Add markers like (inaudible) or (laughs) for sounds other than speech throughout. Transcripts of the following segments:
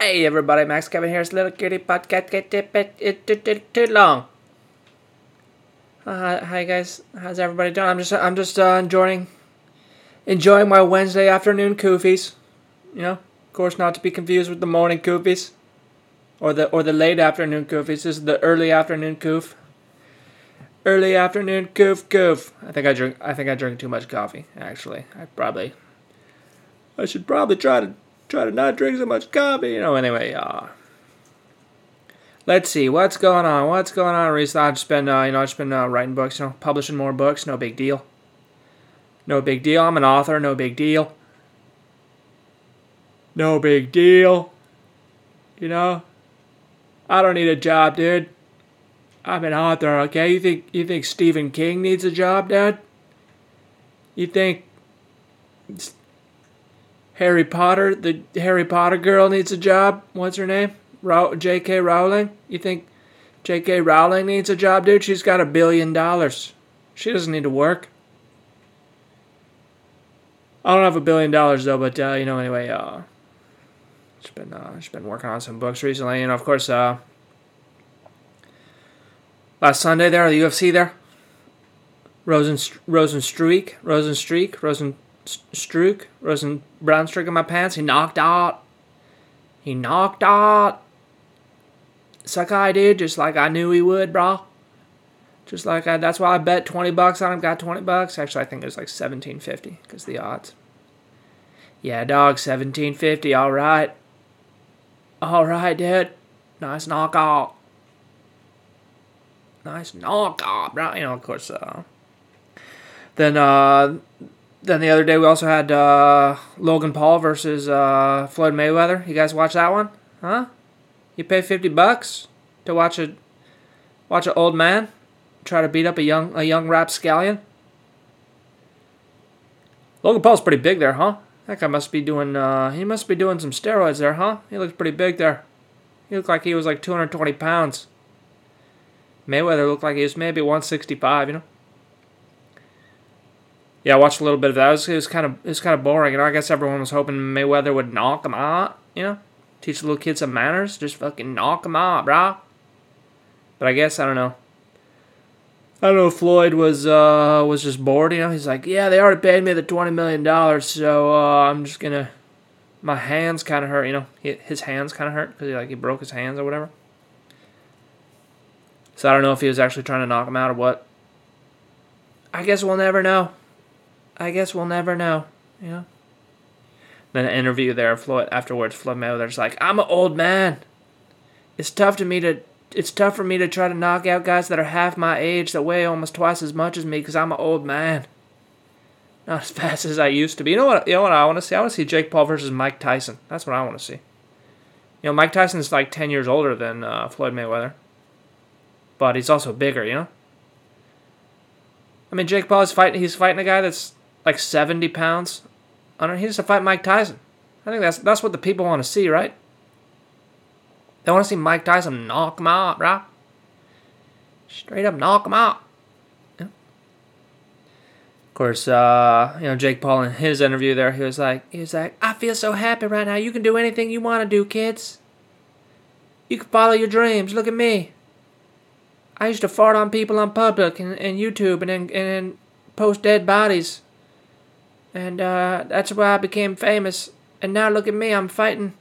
Hey everybody, Max Kevin here's little kitty podcast. Get it, too long. Uh, hi guys, how's everybody doing? I'm just I'm just uh, enjoying enjoying my Wednesday afternoon koofies. You know, of course, not to be confused with the morning koofies or the or the late afternoon koofies. This is the early afternoon koof. Early afternoon koof koof. I think I drink I think I drink too much coffee. Actually, I probably I should probably try to try to not drink so much coffee. You know. Anyway, uh, let's see what's going on. What's going on recently? I've just been uh, you know I've just been uh, writing books. You know, publishing more books. No big deal. No big deal. I'm an author. No big deal. No big deal. You know, I don't need a job, dude. I'm an author, okay? You think you think Stephen King needs a job, Dad? You think Harry Potter, the Harry Potter girl needs a job? What's her name? J.K. Rowling? You think J.K. Rowling needs a job, dude? She's got a billion dollars. She doesn't need to work. I don't have a billion dollars though, but uh, you know, anyway, uh, just been uh, just been working on some books recently, and of course, uh, last Sunday there, the UFC there, Rosen Rosen Streak, Rosen Struik, Rosen Brown Streak in my pants. He knocked out. He knocked out. Sakai did just like I knew he would, bro. Just like I, that's why I bet 20 bucks on him, got 20 bucks. Actually, I think it was like 1750 because the odds. Yeah, dog, 1750. All right. All right, dude. Nice knockout. Nice knockout, bro. You know, of course. Uh, then, uh, then the other day we also had uh, Logan Paul versus uh, Floyd Mayweather. You guys watch that one? Huh? You pay 50 bucks to watch a watch an old man try to beat up a young a young rapscallion. Logan Paul's pretty big there, huh? That guy must be doing uh, he must be doing some steroids there, huh? He looks pretty big there. He looked like he was like 220 pounds. Mayweather looked like he was maybe 165, you know. Yeah, I watched a little bit of that. It was, it was kind of it was kind of boring, know. I guess everyone was hoping Mayweather would knock him out, you know, teach the little kids some manners, just fucking knock him out, brah. But I guess I don't know. I don't know. If Floyd was uh, was just bored. You know, he's like, yeah, they already paid me the twenty million dollars, so uh, I'm just gonna. My hands kind of hurt. You know, his hands kind of hurt because he like he broke his hands or whatever. So I don't know if he was actually trying to knock him out or what. I guess we'll never know. I guess we'll never know. You know. Then an interview there, Floyd afterwards, Floyd Mayweather's like, I'm an old man. It's tough to me to it's tough for me to try to knock out guys that are half my age that weigh almost twice as much as me because I'm an old man. Not as (laughs) fast as I used to be. You know what? You know what I want to see? I want to see Jake Paul versus Mike Tyson. That's what I want to see. You know, Mike Tyson's like ten years older than uh, Floyd Mayweather, but he's also bigger. You know. I mean, Jake Paul is fighting. He's fighting a guy that's like seventy pounds. I don't. He has to fight Mike Tyson. I think that's that's what the people want to see, right? They want to see Mike Tyson knock him out, bro. Straight up knock him out. Of course, uh, you know Jake Paul in his interview there, he was like, he was like, I feel so happy right now. You can do anything you want to do, kids. You can follow your dreams. Look at me. I used to fart on people on public and, and YouTube and then and post dead bodies. And uh, that's why I became famous. And now look at me, I'm fighting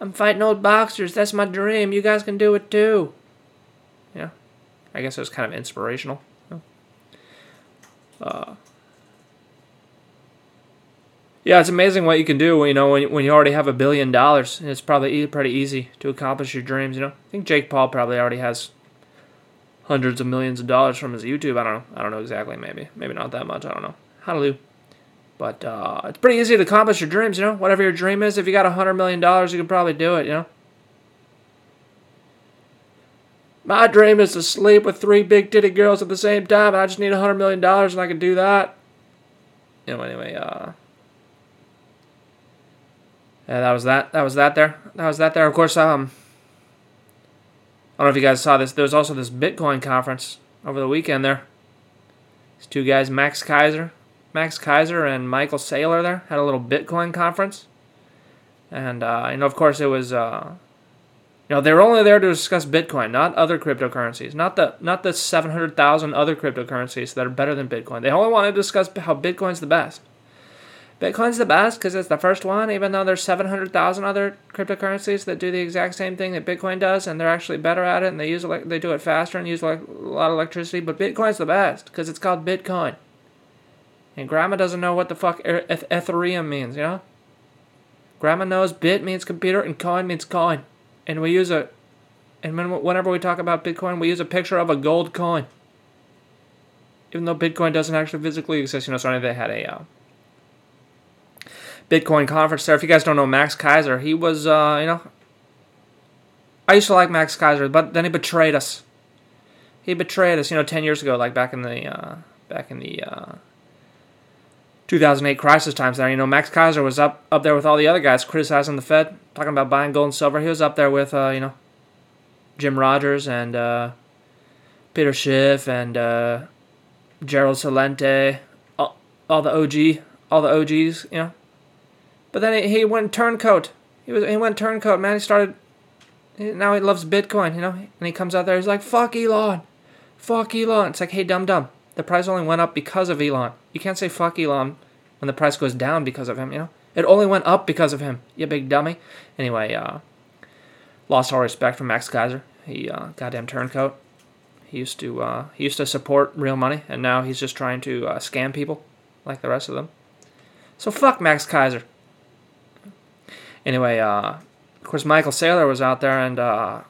I'm fighting old boxers. That's my dream. You guys can do it too. Yeah. I guess it was kind of inspirational. Uh, yeah, it's amazing what you can do. You know, when when you already have a billion dollars, it's probably pretty easy to accomplish your dreams. You know, I think Jake Paul probably already has hundreds of millions of dollars from his YouTube. I don't know. I don't know exactly. Maybe, maybe not that much. I don't know. Hallelujah. But uh, it's pretty easy to accomplish your dreams, you know. Whatever your dream is, if you got a hundred million dollars, you can probably do it, you know. My dream is to sleep with three big titty girls at the same time, and I just need a hundred million dollars, and I can do that. You know. Anyway, uh, yeah, that was that. That was that. There. That was that. There. Of course, um, I don't know if you guys saw this. There was also this Bitcoin conference over the weekend. There. These two guys, Max Keiser Max Keiser and Michael Saylor there had a little Bitcoin conference. And uh, you know, of course, it was. Uh, you know, they were only there to discuss Bitcoin, not other cryptocurrencies, not the not the seven hundred thousand other cryptocurrencies that are better than Bitcoin. They only wanted to discuss how Bitcoin's the best. Bitcoin's the best because it's the first one, even though there's 700,000 other cryptocurrencies that do the exact same thing that Bitcoin does, and they're actually better at it, and they use ele- they do it faster and use like a lot of electricity. But Bitcoin's the best because it's called Bitcoin. And Grandma doesn't know what the fuck er- eth- Ethereum means, you know. Grandma knows bit means computer and coin means coin, and we use a, and when, whenever we talk about Bitcoin, we use a picture of a gold coin. Even though Bitcoin doesn't actually physically exist, you know, so they had a. Uh, Bitcoin conference there. If you guys don't know Max Keiser, he was, uh, you know, I used to like Max Keiser, but then he betrayed us. He betrayed us, you know, ten years ago, like back in the uh, back in the uh, 2008 crisis times. There, you know, Max Keiser was up up there with all the other guys criticizing the Fed, talking about buying gold and silver. He was up there with, uh, you know, Jim Rogers and uh, Peter Schiff and uh, Gerald Celente, all, all the OG, all the OGs, you know. But then he, he went turncoat. He was he went turncoat, man. He started. Now he loves Bitcoin, you know. And he comes out there. He's like, "Fuck Elon, fuck Elon." It's like, hey, dumb dumb. The price only went up because of Elon. You can't say fuck Elon when the price goes down because of him. You know, it only went up because of him. You big dummy. Anyway, uh, lost all respect for Max Keiser. He uh, goddamn turncoat. He used to uh, he used to support real money, and now he's just trying to uh, scam people like the rest of them. So fuck Max Keiser. anyway, uh, of course, Michael Saylor was out there, and uh,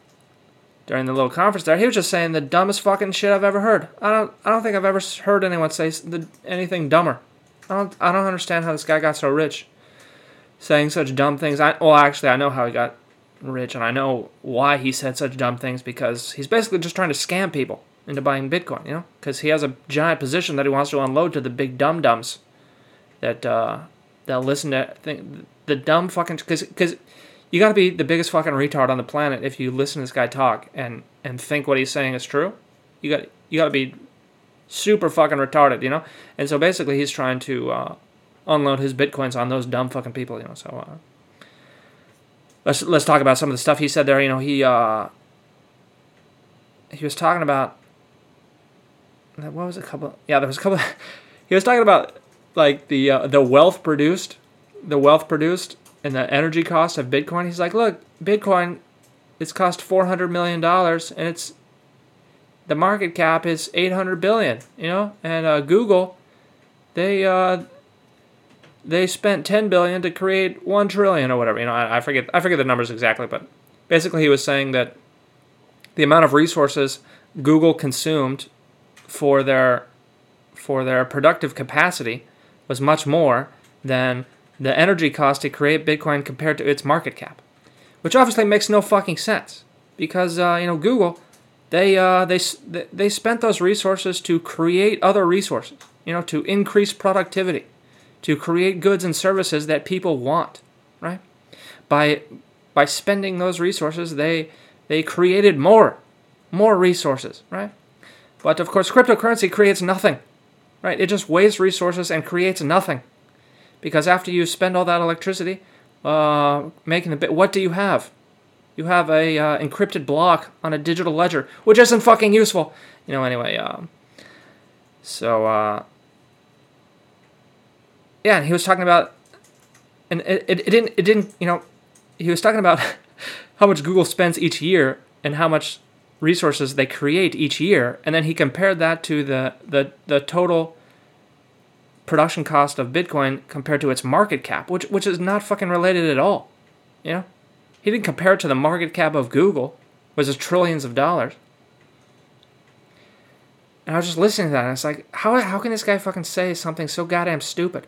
during the little conference there, he was just saying the dumbest fucking shit I've ever heard. I don't, I don't think I've ever heard anyone say the, anything dumber. I don't, I don't understand how this guy got so rich, saying such dumb things. I, well, actually, I know how he got rich, and I know why he said such dumb things because he's basically just trying to scam people into buying Bitcoin. You know, because he has a giant position that he wants to unload to the big dumb dumbs that uh, that listen to think the dumb fucking because because you got to be the biggest fucking retard on the planet if you listen to this guy talk and and think what he's saying is true. You got you got to be super fucking retarded, you know. And so basically, he's trying to uh, unload his bitcoins on those dumb fucking people, you know. So uh, let's let's talk about some of the stuff he said there. You know, he uh, he was talking about what was a couple? Yeah, there was a couple. (laughs) he was talking about like the uh, the wealth produced the wealth produced and the energy cost of Bitcoin. He's like, look, Bitcoin, it's cost four hundred million dollars, and it's the market cap is eight hundred billion. You know, and uh, Google, they uh, they spent ten billion to create one trillion or whatever. You know, I, I forget I forget the numbers exactly, but basically he was saying that the amount of resources Google consumed for their for their productive capacity was much more than the energy cost to create Bitcoin compared to its market cap, which obviously makes no fucking sense because uh, you know Google, they uh, they they spent those resources to create other resources, you know, to increase productivity, to create goods and services that people want, right? By by spending those resources, they they created more more resources, right? But of course, cryptocurrency creates nothing, right? It just wastes resources and creates nothing because after you spend all that electricity uh, making the bit, what do you have? You have a uh, encrypted block on a digital ledger, which isn't fucking useful. You know. Anyway, um, so uh, yeah, and he was talking about, and it, it, it didn't it didn't you know, he was talking about (laughs) how much Google spends each year and how much resources they create each year, and then he compared that to the the the total production cost of Bitcoin compared to its market cap, which which is not fucking related at all. You know? He didn't compare it to the market cap of Google, which is trillions of dollars. And I was just listening to that, and it's like, how how can this guy fucking say something so goddamn stupid?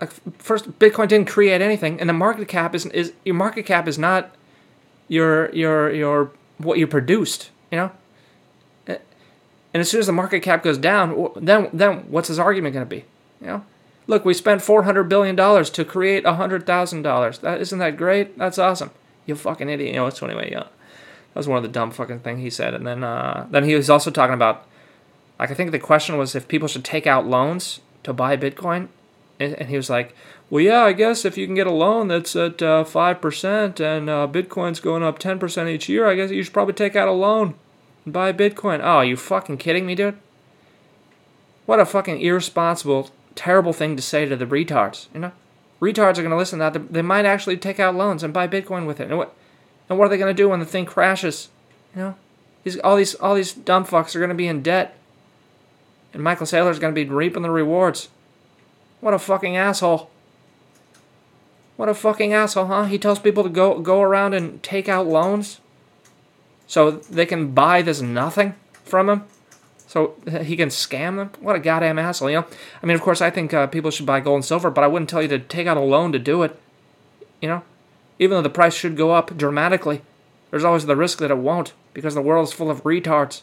Like, first, Bitcoin didn't create anything, and the market cap is is your market cap is not your your your what you produced. You know, and as soon as the market cap goes down, then then what's his argument going to be? You know, look, we spent four hundred billion dollars to create hundred thousand dollars. That isn't that great? That's awesome. You fucking idiot. You know, so anyway, yeah, that was one of the dumb fucking thing he said. And then uh, then he was also talking about, like, I think the question was if people should take out loans to buy Bitcoin, And, and he was like, well, yeah, I guess if you can get a loan that's at uh, 5% and uh, Bitcoin's going up 10% each year, I guess you should probably take out a loan buy Bitcoin. Oh, are you fucking kidding me, dude? What a fucking irresponsible, terrible thing to say to the retards, you know? Retards are going to listen to that. They might actually take out loans and buy Bitcoin with it. And what, and what are they going to do when the thing crashes? You know? These, all these all these dumb fucks are going to be in debt. And Michael Saylor's going to be reaping the rewards. What a fucking asshole. What a fucking asshole, huh? He tells people to go go around and take out loans so they can buy this nothing from him. So he can scam them. What a goddamn asshole, you know? I mean, of course, I think uh, people should buy gold and silver, but I wouldn't tell you to take out a loan to do it. You know? Even though the price should go up dramatically, there's always the risk that it won't because the world is full of retards.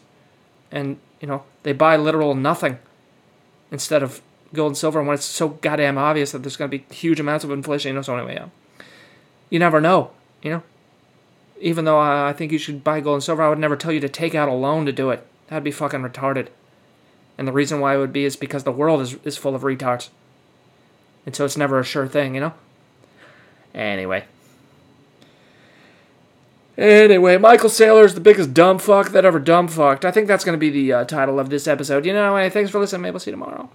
And, you know, they buy literal nothing instead of gold and silver when it's so goddamn obvious that there's going to be huge amounts of inflation. You know, so anyway, yeah. You never know, you know? Even though I think you should buy gold and silver, I would never tell you to take out a loan to do it. That'd be fucking retarded. And the reason why it would be is because the world is, is full of retards. And so it's never a sure thing, you know? Anyway. Anyway, Michael Saylor is the biggest dumb fuck that ever dumb fucked. I think that's going to be the uh, title of this episode. You know, anyway, thanks for listening. Maybe I'll see you tomorrow.